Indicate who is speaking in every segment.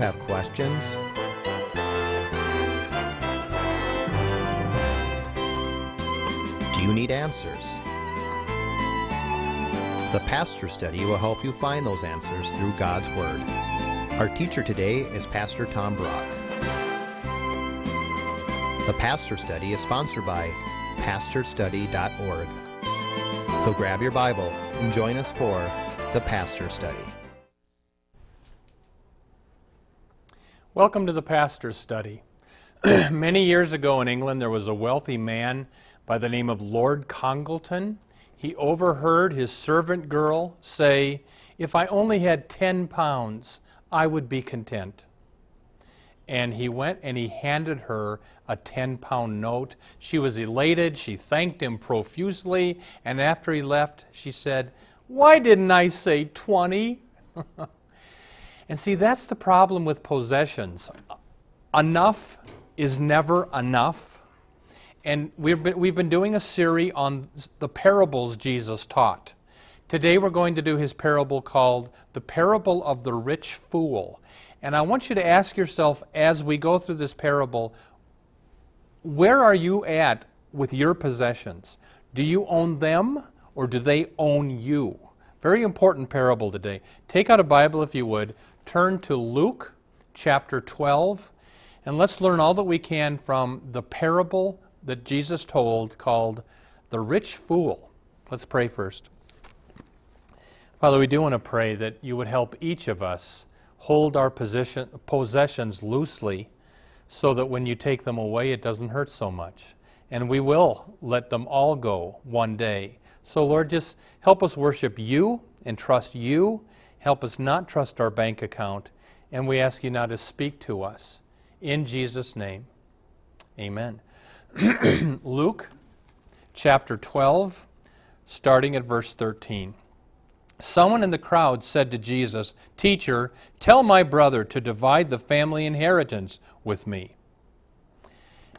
Speaker 1: have questions? Do you need answers? The Pastor Study will help you find those answers through God's Word. Our teacher today is Pastor Tom Brock. The Pastor Study is sponsored by PastorStudy.org. So grab your Bible and join us for the Pastor Study.
Speaker 2: Welcome to the Pastor's Study. Many years ago in England, there was a wealthy man by the name of Lord Congleton. He overheard his servant girl say, If I only had 10 pounds, I would be content. And he went and he handed her a 10 pound note. She was elated. She thanked him profusely. And after he left, she said, Why didn't I say 20? and see, that's the problem with possessions. Enough is never enough. And we've been, we've been doing a series on the parables Jesus taught. Today we're going to do his parable called The Parable of the Rich Fool. And I want you to ask yourself as we go through this parable, where are you at with your possessions? Do you own them or do they own you? Very important parable today. Take out a Bible if you would, turn to Luke chapter 12, and let's learn all that we can from the parable that Jesus told called the rich fool. Let's pray first. Father, we do want to pray that you would help each of us hold our position, possessions loosely so that when you take them away, it doesn't hurt so much. And we will let them all go one day. So, Lord, just help us worship you and trust you. Help us not trust our bank account. And we ask you now to speak to us. In Jesus' name, amen. Luke chapter 12, starting at verse 13. Someone in the crowd said to Jesus, Teacher, tell my brother to divide the family inheritance with me.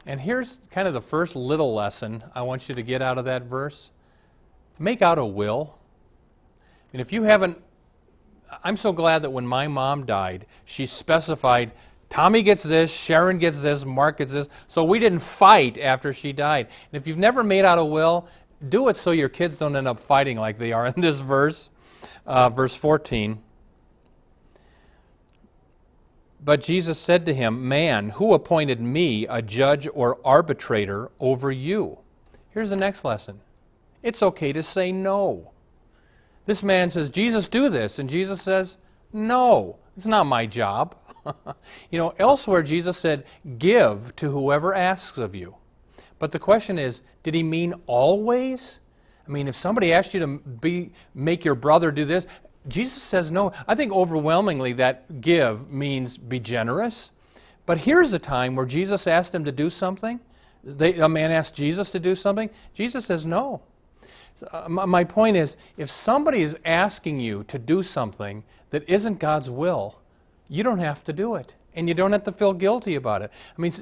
Speaker 2: And here's kind of the first little lesson I want you to get out of that verse make out a will. And if you haven't, I'm so glad that when my mom died, she specified Tommy gets this, Sharon gets this, Mark gets this. So we didn't fight after she died. And if you've never made out a will, do it so your kids don't end up fighting like they are in this verse. Uh, verse 14. But Jesus said to him, Man, who appointed me a judge or arbitrator over you? Here's the next lesson it's okay to say no. This man says, Jesus, do this. And Jesus says, No, it's not my job. you know, elsewhere Jesus said, Give to whoever asks of you. But the question is, did he mean always? I mean, if somebody asked you to be, make your brother do this, Jesus says no. I think overwhelmingly that give means be generous. But here's a time where Jesus asked him to do something. They, a man asked Jesus to do something. Jesus says no. Uh, my point is, if somebody is asking you to do something that isn't God's will, you don't have to do it. And you don't have to feel guilty about it. I mean,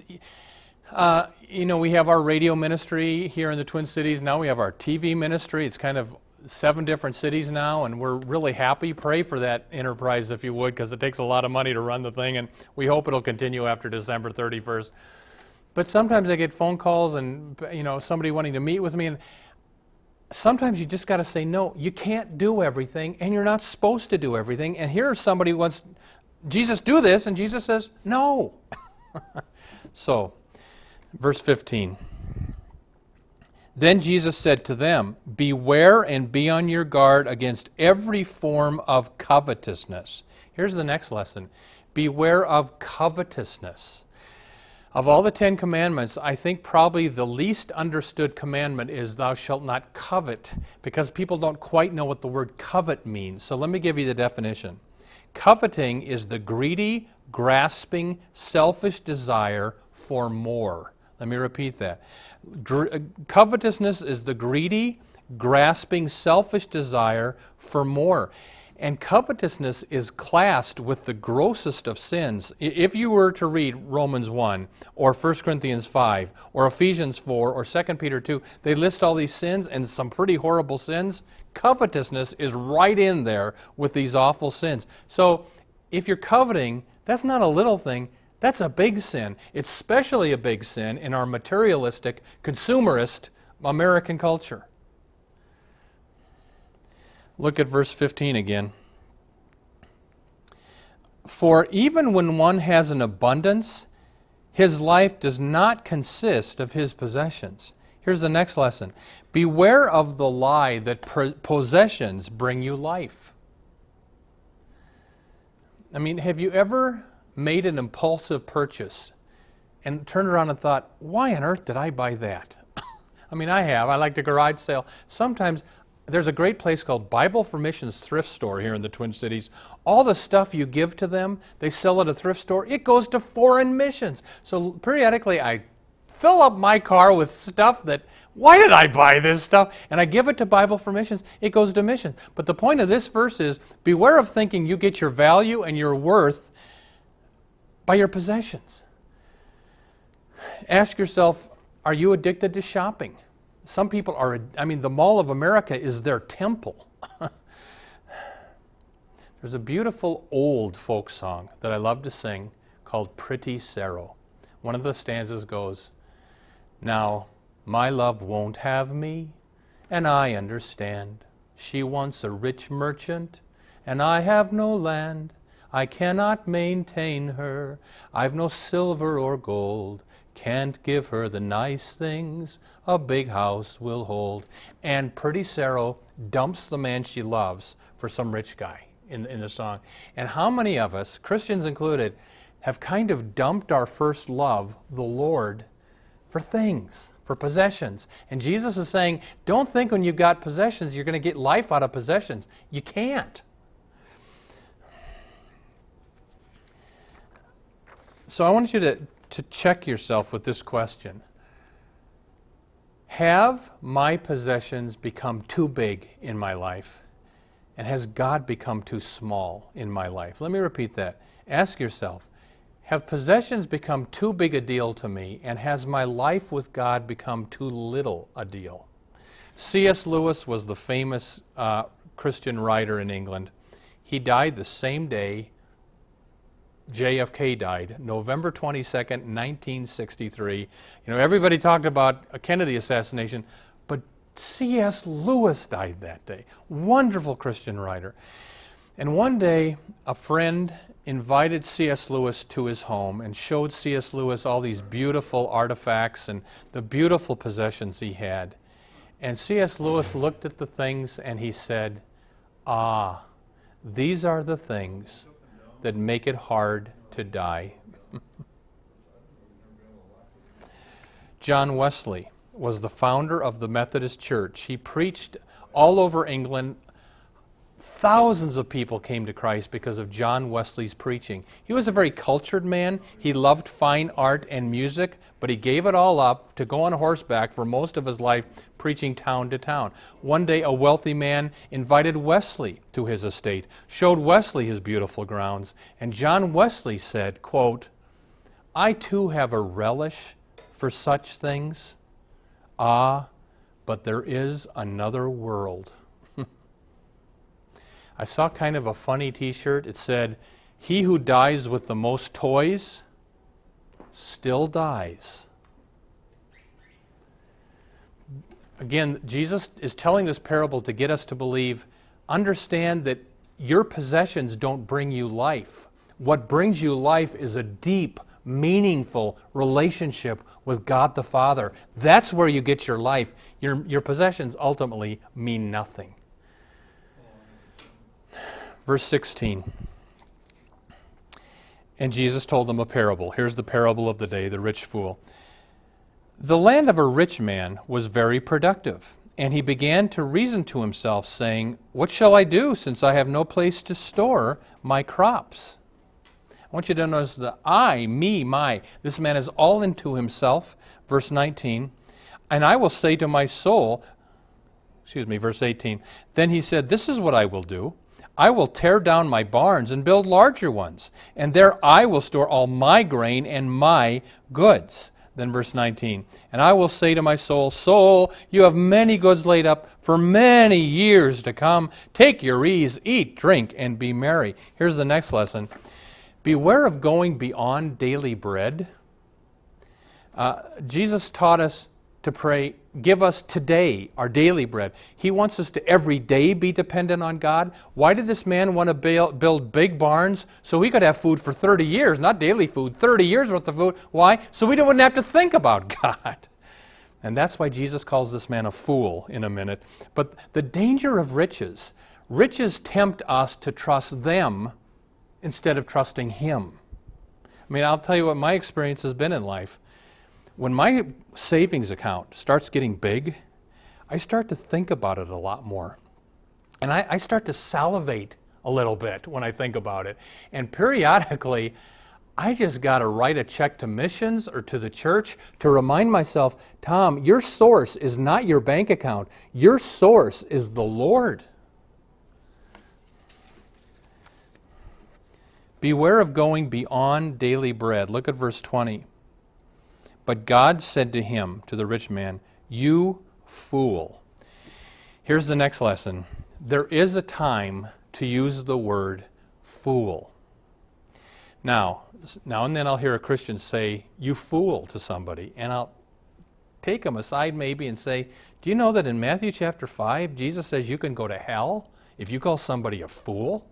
Speaker 2: uh, you know, we have our radio ministry here in the Twin Cities. Now we have our TV ministry. It's kind of seven different cities now, and we're really happy. Pray for that enterprise if you would, because it takes a lot of money to run the thing, and we hope it'll continue after December 31st. But sometimes I get phone calls and you know somebody wanting to meet with me, and sometimes you just got to say no. You can't do everything, and you're not supposed to do everything. And here somebody wants Jesus, do this. And Jesus says, no. so, verse 15. Then Jesus said to them, Beware and be on your guard against every form of covetousness. Here's the next lesson Beware of covetousness. Of all the Ten Commandments, I think probably the least understood commandment is, Thou shalt not covet, because people don't quite know what the word covet means. So let me give you the definition. Coveting is the greedy, grasping, selfish desire for more. Let me repeat that. Uh, covetousness is the greedy, grasping, selfish desire for more. And covetousness is classed with the grossest of sins. If you were to read Romans 1 or 1 Corinthians 5 or Ephesians 4 or 2 Peter 2, they list all these sins and some pretty horrible sins. Covetousness is right in there with these awful sins. So if you're coveting, That's not a little thing, that's a big sin. It's especially a big sin in our materialistic, consumerist American culture. Look at verse 15 again. For even when one has an abundance, his life does not consist of his possessions. Here's the next lesson Beware of the lie that possessions bring you life. I mean, have you ever made an impulsive purchase and turned around and thought, why on earth did I buy that? I mean, I have. I like the garage sale. Sometimes there's a great place called Bible for Missions Thrift Store here in the Twin Cities. All the stuff you give to them, they sell at a thrift store, it goes to foreign missions. So periodically I fill up my car with stuff that, why did I buy this stuff? And I give it to Bible for Missions, it goes to missions. But the point of this verse is beware of thinking you get your value and your worth by your possessions. Ask yourself, are you addicted to shopping? Some people are, I mean, the Mall of America is their temple. There's a beautiful old folk song that I love to sing called Pretty Saro. One of the stanzas goes, Now, my love won't have me, and I understand. She wants a rich merchant, and I have no land. I cannot maintain her. I've no silver or gold. Can't give her the nice things a big house will hold. And Pretty Sarah dumps the man she loves for some rich guy in, in the song. And how many of us, Christians included, have kind of dumped our first love, the Lord, for things, for possessions. And Jesus is saying, don't think when you've got possessions you're going to get life out of possessions. You can't. So I want you to, to check yourself with this question Have my possessions become too big in my life? And has God become too small in my life? Let me repeat that. Ask yourself Have possessions become too big a deal to me? And has my life with God become too little a deal? C.S. Lewis was the famous uh, Christian writer in England. He died the same day JFK died, November 22nd, 1963. You know, everybody talked about a Kennedy assassination, but C.S. Lewis died that day. Wonderful Christian writer. And one day, a friend invited C.S. Lewis to his home and showed C.S. Lewis all these beautiful artifacts and the beautiful possessions he had. And C.S. Lewis looked at the things and he said, Ah, these are the things that make it hard to die. John Wesley was the founder of the Methodist Church. He preached all over England Thousands of people came to Christ because of John Wesley's preaching. He was a very cultured man. He loved fine art and music, but he gave it all up to go on horseback for most of his life preaching town to town. One day, a wealthy man invited Wesley to his estate, showed Wesley his beautiful grounds, and John Wesley said, quote, I too have a relish for such things. Ah, but there is another world. I saw kind of a funny t shirt. It said, He who dies with the most toys still dies. Again, Jesus is telling this parable to get us to believe, understand that your possessions don't bring you life. What brings you life is a deep, meaningful relationship with God the Father. That's where you get your life. Your, your possessions ultimately mean nothing. Verse 16. And Jesus told them a parable. Here's the parable of the day the rich fool. The land of a rich man was very productive, and he began to reason to himself, saying, What shall I do, since I have no place to store my crops? I want you to notice the I, me, my. This man is all into himself. Verse 19. And I will say to my soul, excuse me, verse 18. Then he said, This is what I will do. I will tear down my barns and build larger ones, and there I will store all my grain and my goods. Then verse 19, and I will say to my soul, Soul, you have many goods laid up for many years to come. Take your ease, eat, drink, and be merry. Here's the next lesson Beware of going beyond daily bread. Uh, Jesus taught us to pray, Give us today our daily bread. He wants us to every day be dependent on God. Why did this man want to build big barns? So he could have food for 30 years, not daily food, 30 years worth of food. Why? So we wouldn't have to think about God. And that's why Jesus calls this man a fool in a minute. But the danger of riches riches tempt us to trust them instead of trusting Him. I mean, I'll tell you what my experience has been in life. When my savings account starts getting big, I start to think about it a lot more. And I, I start to salivate a little bit when I think about it. And periodically, I just got to write a check to missions or to the church to remind myself, Tom, your source is not your bank account. Your source is the Lord. Beware of going beyond daily bread. Look at verse 20. But God said to him, to the rich man, You fool. Here's the next lesson there is a time to use the word fool. Now, now and then I'll hear a Christian say, You fool to somebody, and I'll take them aside maybe and say, Do you know that in Matthew chapter 5, Jesus says you can go to hell if you call somebody a fool?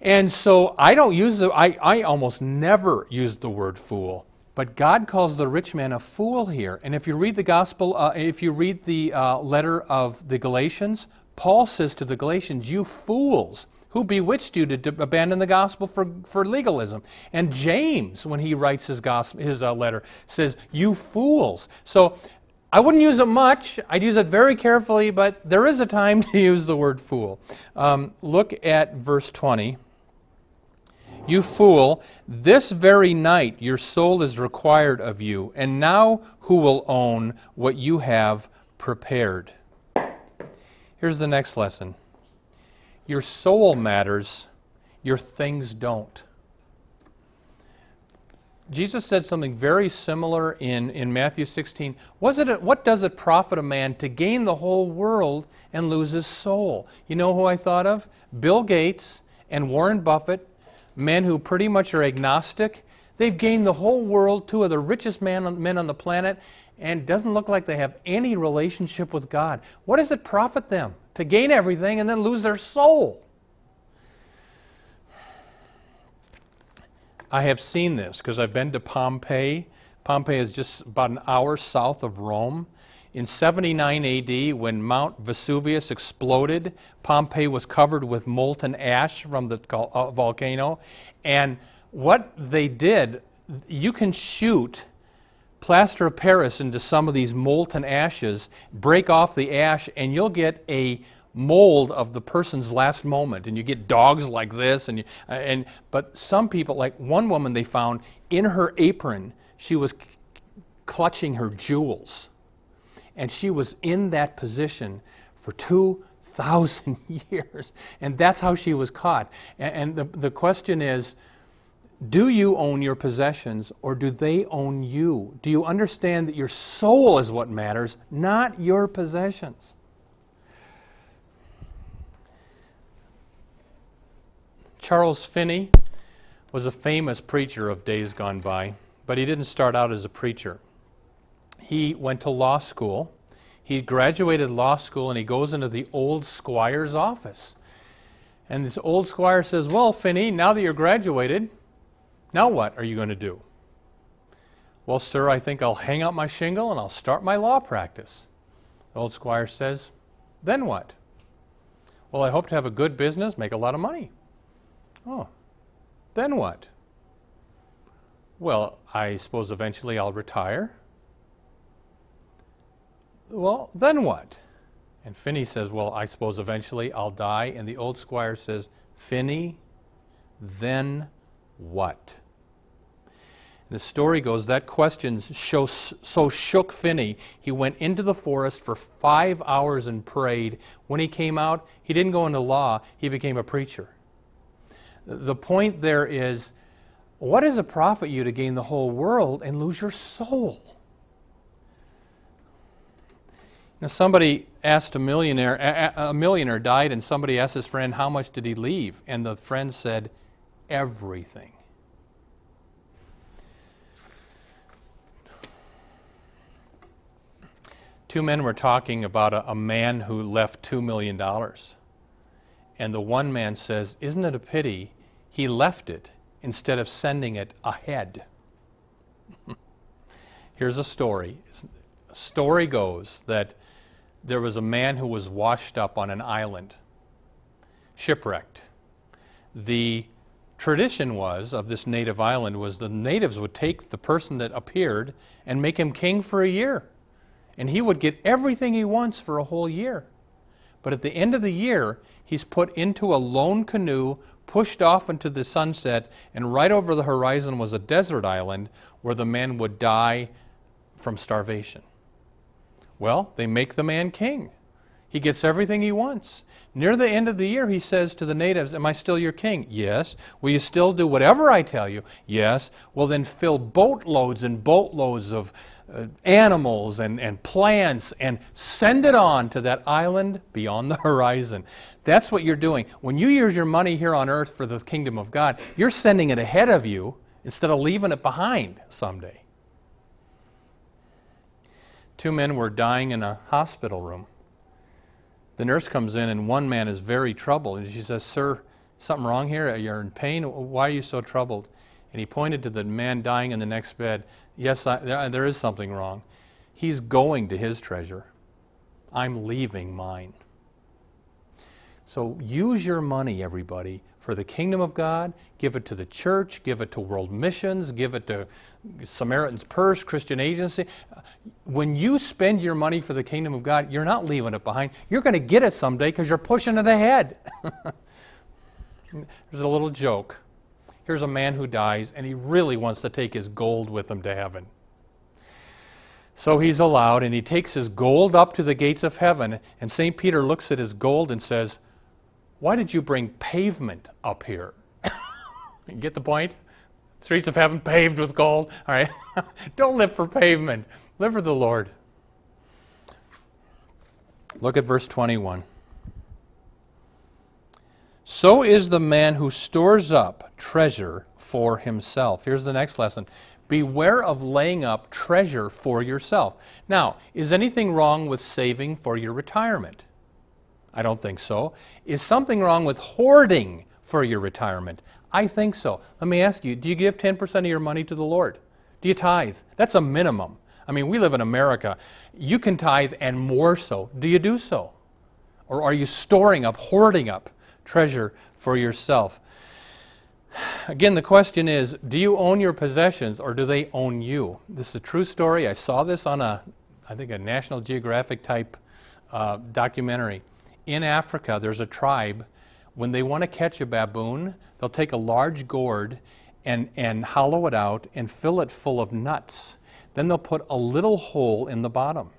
Speaker 2: And so I don't use the, I, I almost never use the word fool. But God calls the rich man a fool here. And if you read the gospel, uh, if you read the uh, letter of the Galatians, Paul says to the Galatians, You fools, who bewitched you to abandon the gospel for, for legalism? And James, when he writes his, gospel, his uh, letter, says, You fools. So I wouldn't use it much. I'd use it very carefully, but there is a time to use the word fool. Um, look at verse 20. You fool, this very night your soul is required of you, and now who will own what you have prepared? Here's the next lesson your soul matters, your things don't. Jesus said something very similar in, in Matthew 16. Was it a, what does it profit a man to gain the whole world and lose his soul? You know who I thought of? Bill Gates and Warren Buffett, men who pretty much are agnostic. They've gained the whole world, two of the richest man, men on the planet, and doesn't look like they have any relationship with God. What does it profit them? to gain everything and then lose their soul. I have seen this because I've been to Pompeii. Pompeii is just about an hour south of Rome. In 79 AD, when Mount Vesuvius exploded, Pompeii was covered with molten ash from the uh, volcano. And what they did, you can shoot plaster of Paris into some of these molten ashes, break off the ash, and you'll get a mold of the person's last moment and you get dogs like this and you, uh, and but some people like one woman they found in her apron she was clutching her jewels and she was in that position for 2000 years and that's how she was caught and, the, the question is do you own your possessions or do they own you? Do you understand that your soul is what matters, not your possessions? Charles Finney was a famous preacher of days gone by, but he didn't start out as a preacher. He went to law school. He graduated law school and he goes into the old squire's office. And this old squire says, Well, Finney, now that you're graduated, now what are you going to do? Well, sir, I think I'll hang out my shingle and I'll start my law practice. The old squire says, Then what? Well, I hope to have a good business, make a lot of money. Oh, then what? Well, I suppose eventually I'll retire. Well, then what? And Finney says, Well, I suppose eventually I'll die. And the old squire says, Finney, then what? The story goes that question so shook Finney, he went into the forest for five hours and prayed. When he came out, he didn't go into law, he became a preacher. The point there is what does it profit you to gain the whole world and lose your soul? Now, somebody asked a millionaire, a millionaire died, and somebody asked his friend, How much did he leave? And the friend said, everything. Two men were talking about a, a man who left $2 million. And the one man says, Isn't it a pity he left it instead of sending it ahead? Here's a story. A story goes that there was a man who was washed up on an island, shipwrecked. The tradition was of this native island was the natives would take the person that appeared and make him king for a year. And he would get everything he wants for a whole year. But at the end of the year, he's put into a lone canoe, pushed off into the sunset, and right over the horizon was a desert island where the man would die from starvation. Well, they make the man king. He gets everything he wants. Near the end of the year, he says to the natives, Am I still your king? Yes. Will you still do whatever I tell you? Yes. Well, then fill boatloads and boatloads of uh, animals and, and plants and send it on to that island beyond the horizon. That's what you're doing. When you use your money here on earth for the kingdom of God, you're sending it ahead of you instead of leaving it behind someday. Two men were dying in a hospital room. The nurse comes in, and one man is very troubled. And she says, Sir, something wrong here? You're in pain? Why are you so troubled? And he pointed to the man dying in the next bed. Yes, I, there, there is something wrong. He's going to his treasure. I'm leaving mine. So use your money, everybody, for the kingdom of God. Give it to the church, give it to world missions, give it to Samaritan's Purse, Christian Agency. When you spend your money for the kingdom of God, you're not leaving it behind. You're going to get it someday because you're pushing it ahead. There's a little joke. Here's a man who dies, and he really wants to take his gold with him to heaven. So he's allowed, and he takes his gold up to the gates of heaven. And St. Peter looks at his gold and says, why did you bring pavement up here? you get the point? Streets of heaven paved with gold. All right. Don't live for pavement, live for the Lord. Look at verse 21. So is the man who stores up treasure for himself. Here's the next lesson. Beware of laying up treasure for yourself. Now, is anything wrong with saving for your retirement? I don't think so. Is something wrong with hoarding for your retirement? I think so. Let me ask you do you give 10% of your money to the Lord? Do you tithe? That's a minimum. I mean, we live in America. You can tithe and more so. Do you do so? Or are you storing up, hoarding up treasure for yourself? Again, the question is do you own your possessions or do they own you? This is a true story. I saw this on a, I think, a National Geographic type uh, documentary in Africa, there's a tribe, when they want to catch a baboon, they'll take a large gourd and, and hollow it out and fill it full of nuts. Then they'll put a little hole in the bottom.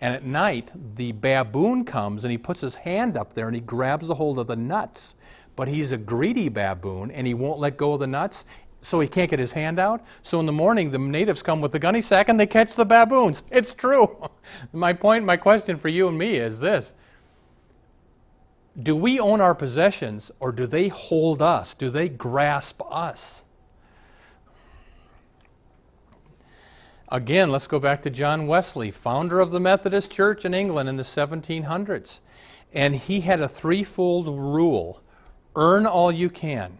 Speaker 2: And at night, the baboon comes and he puts his hand up there and he grabs a hold of the nuts. But he's a greedy baboon and he won't let go of the nuts, so he can't get his hand out. So in the morning, the natives come with the gunny sack and they catch the baboons. It's true. my point, my question for you and me is this do we own our possessions or do they hold us? Do they grasp us? Again, let's go back to John Wesley, founder of the Methodist Church in England in the 1700s. And he had a threefold rule earn all you can,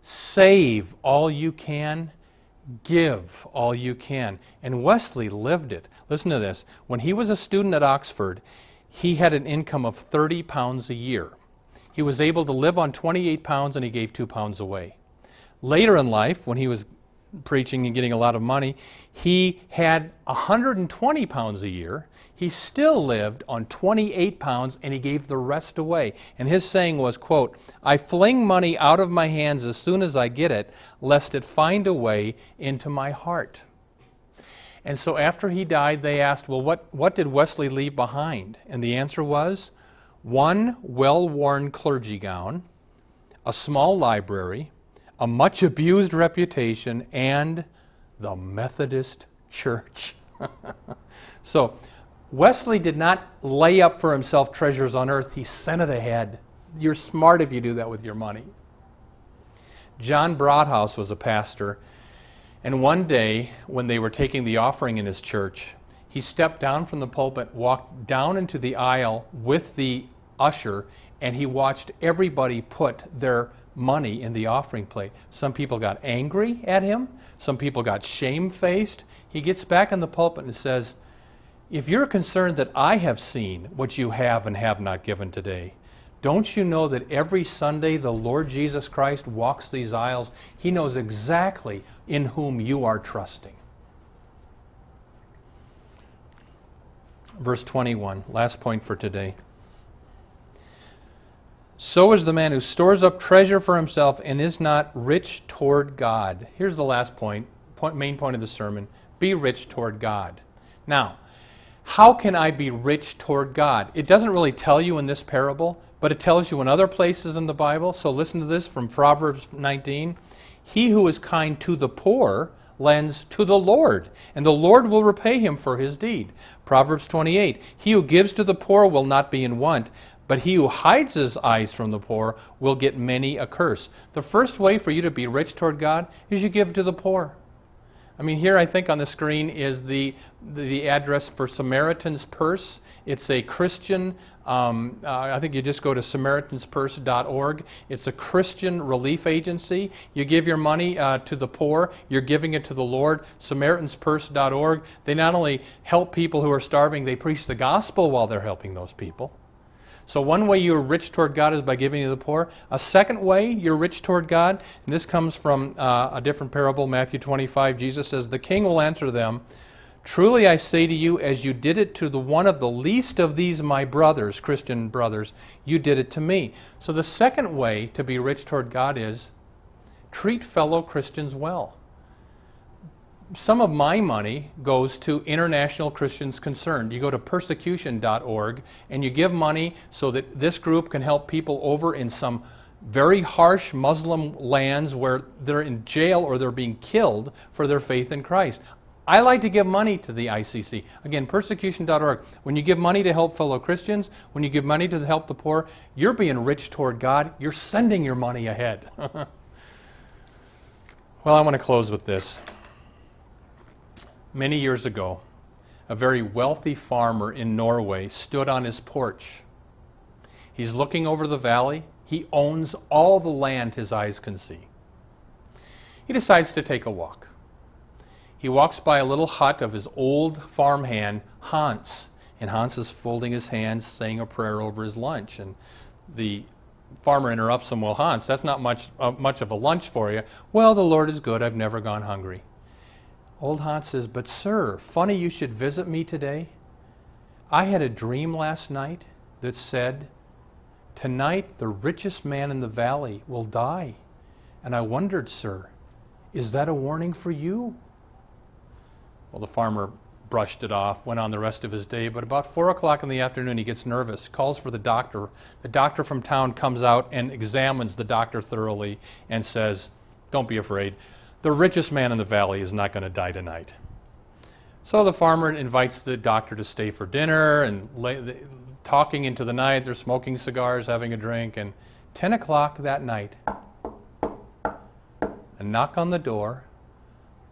Speaker 2: save all you can, give all you can. And Wesley lived it. Listen to this. When he was a student at Oxford, he had an income of 30 pounds a year. He was able to live on 28 pounds and he gave 2 pounds away. Later in life, when he was preaching and getting a lot of money, he had 120 pounds a year. He still lived on 28 pounds and he gave the rest away. And his saying was, quote, I fling money out of my hands as soon as I get it, lest it find a way into my heart. And so after he died, they asked, well, what, what did Wesley leave behind? And the answer was one well worn clergy gown, a small library, a much abused reputation, and the Methodist Church. so Wesley did not lay up for himself treasures on earth, he sent it ahead. You're smart if you do that with your money. John Broadus was a pastor, and one day when they were taking the offering in his church, he stepped down from the pulpit, walked down into the aisle with the usher, and he watched everybody put their money in the offering plate. Some people got angry at him, some people got shamefaced. He gets back in the pulpit and says, If you're concerned that I have seen what you have and have not given today, don't you know that every Sunday the Lord Jesus Christ walks these aisles? He knows exactly in whom you are trusting. Verse 21, last point for today. So is the man who stores up treasure for himself and is not rich toward God. Here's the last point, point, main point of the sermon be rich toward God. Now, how can I be rich toward God? It doesn't really tell you in this parable, but it tells you in other places in the Bible. So listen to this from Proverbs 19. He who is kind to the poor lends to the Lord, and the Lord will repay him for his deed. Proverbs 28. He who gives to the poor will not be in want, but he who hides his eyes from the poor will get many a curse. The first way for you to be rich toward God is you give to the poor. I mean, here I think on the screen is the, the address for Samaritan's Purse. It's a Christian, um, uh, I think you just go to SamaritansPurse.org. It's a Christian relief agency. You give your money uh, to the poor, you're giving it to the Lord. SamaritansPurse.org. They not only help people who are starving, they preach the gospel while they're helping those people. So, one way you're rich toward God is by giving to the poor. A second way you're rich toward God, and this comes from uh, a different parable, Matthew 25. Jesus says, The king will answer them, Truly I say to you, as you did it to the one of the least of these my brothers, Christian brothers, you did it to me. So, the second way to be rich toward God is treat fellow Christians well some of my money goes to International Christians Concerned. You go to persecution.org and you give money so that this group can help people over in some very harsh Muslim lands where they're in jail or they're being killed for their faith in Christ. I like to give money to the ICC. Again, persecution.org. When you give money to help fellow Christians, when you give money to help the poor, you're being rich toward God. You're sending your money ahead. well, I want to close with this many years ago, a very wealthy farmer in Norway stood on his porch. He's looking over the valley. He owns all the land his eyes can see. He decides to take a walk. He walks by a little hut of his old farmhand, Hans, and Hans is folding his hands, saying a prayer over his lunch. And the farmer interrupts him, Well, Hans, that's not much, uh, much of a lunch for you. Well, the Lord is good. I've never gone hungry. Old Hans says, But, sir, funny you should visit me today. I had a dream last night that said, Tonight the richest man in the valley will die. And I wondered, sir, is that a warning for you? Well, the farmer brushed it off, went on the rest of his day, but about four o'clock in the afternoon he gets nervous, calls for the doctor. The doctor from town comes out and examines the doctor thoroughly and says, Don't be afraid the richest man in the valley is not going to die tonight. So the farmer invites the doctor to stay for dinner and lay, talking into the night. They're smoking cigars, having a drink, and 10 o'clock that night, a knock on the door.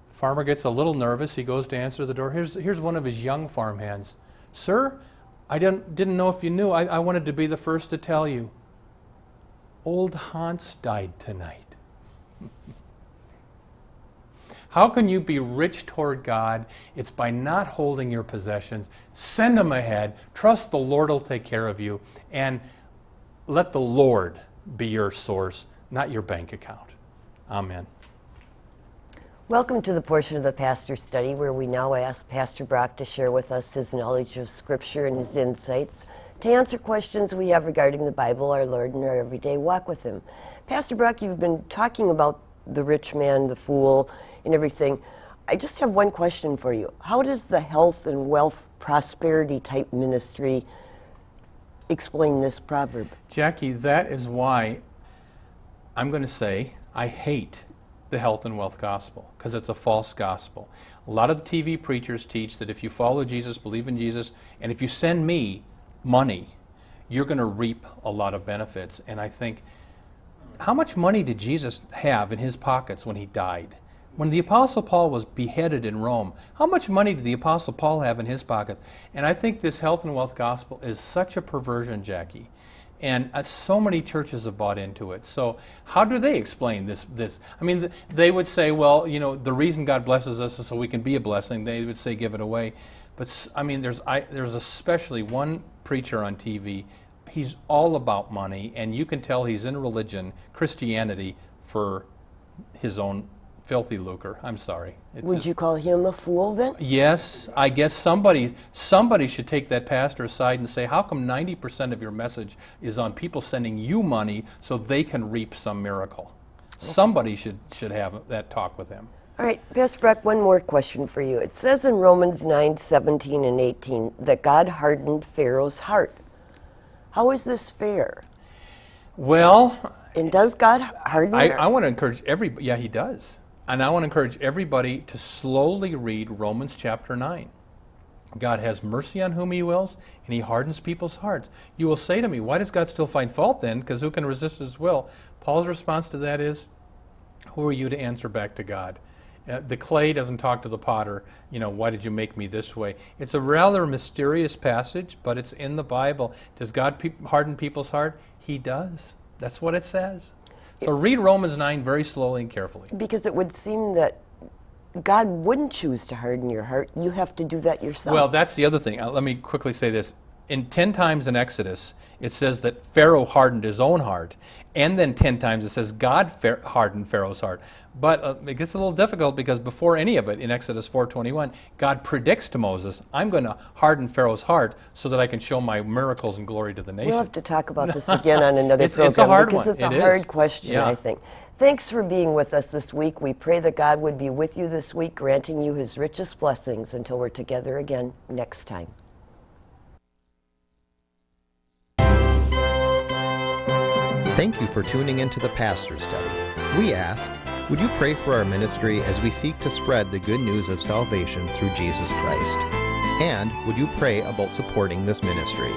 Speaker 2: The farmer gets a little nervous. He goes to answer the door. Here's, here's one of his young farmhands. Sir, I didn't, didn't know if you knew. I, I wanted to be the first to tell you. Old Hans died tonight. How can you be rich toward God? It's by not holding your possessions. Send them ahead. Trust the Lord will take care of you. And let the Lord be your source, not your bank account. Amen.
Speaker 3: Welcome to the portion of the pastor study where we now ask Pastor Brock to share with us his knowledge of Scripture and his insights to answer questions we have regarding the Bible, our Lord, and our everyday walk with Him. Pastor Brock, you've been talking about the rich man, the fool, and everything. I just have one question for you. How does the health and wealth prosperity type ministry explain this proverb?
Speaker 2: Jackie, that is why I'm going to say I hate the health and wealth gospel because it's a false gospel. A lot of the TV preachers teach that if you follow Jesus, believe in Jesus, and if you send me money, you're going to reap a lot of benefits. And I think how much money did Jesus have in his pockets when he died? When the Apostle Paul was beheaded in Rome, how much money did the Apostle Paul have in his pockets? And I think this health and wealth gospel is such a perversion, Jackie. And uh, so many churches have bought into it. So, how do they explain this? This, I mean, th- they would say, well, you know, the reason God blesses us is so we can be a blessing. They would say, give it away. But I mean, there's I, there's especially one preacher on TV. He's all about money, and you can tell he's in religion, Christianity, for his own filthy lucre. I'm sorry. It's
Speaker 3: Would
Speaker 2: just-
Speaker 3: you call him a fool then?
Speaker 2: Yes, I guess somebody somebody should take that pastor aside and say, "How come 90% of your message is on people sending you money so they can reap some miracle?" Somebody should should have that talk with him.
Speaker 3: All right, Pastor Brock, one more question for you. It says in Romans 9 17 and 18 that God hardened Pharaoh's heart. How is this fair?
Speaker 2: Well,
Speaker 3: And does God harden
Speaker 2: I, I want to encourage every yeah he does, and I want to encourage everybody to slowly read Romans chapter nine. God has mercy on whom He wills, and He hardens people's hearts. You will say to me, Why does God still find fault then? Because who can resist His will? Paul's response to that is, Who are you to answer back to God? Uh, the clay doesn't talk to the potter, you know, why did you make me this way? It's a rather mysterious passage, but it's in the Bible. Does God pe- harden people's heart? He does. That's what it says. So read Romans 9 very slowly and carefully.
Speaker 3: because it would seem that God wouldn't choose to harden your heart. You have to do that yourself.
Speaker 2: Well, that's the other thing. Uh, let me quickly say this. In 10 times in Exodus, it says that Pharaoh hardened his own heart. And then 10 times it says God hardened Pharaoh's heart. But uh, it gets a little difficult because before any of it, in Exodus 4.21, God predicts to Moses, I'm going to harden Pharaoh's heart so that I can show my miracles and glory to the nation.
Speaker 3: we'll have to talk about this again on another
Speaker 2: It's-
Speaker 3: program
Speaker 2: it's a hard
Speaker 3: because
Speaker 2: one.
Speaker 3: it's a
Speaker 2: It is.
Speaker 3: hard question,
Speaker 2: Yeah.
Speaker 3: I think. Thanks for being with us this week. We pray that God would be with you this week, granting you his richest blessings until we're together again next time.
Speaker 1: Thank you for tuning into the Pastor Study. We ask, would you pray for our ministry as we seek to spread the good news of salvation through Jesus Christ? And would you pray about supporting this ministry?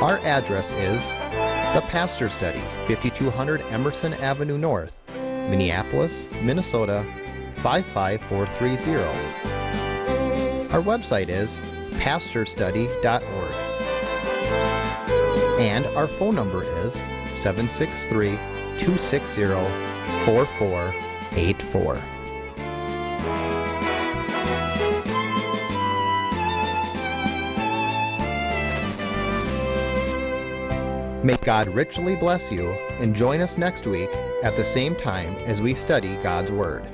Speaker 1: Our address is The Pastor Study, 5200 Emerson Avenue North, Minneapolis, Minnesota 55430. Our website is pastorstudy.org. And our phone number is 763 260 4484. May God richly bless you and join us next week at the same time as we study God's Word.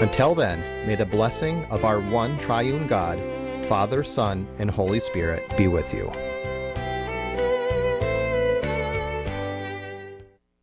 Speaker 1: Until then, may the blessing of our one triune God, Father, Son, and Holy Spirit be with you.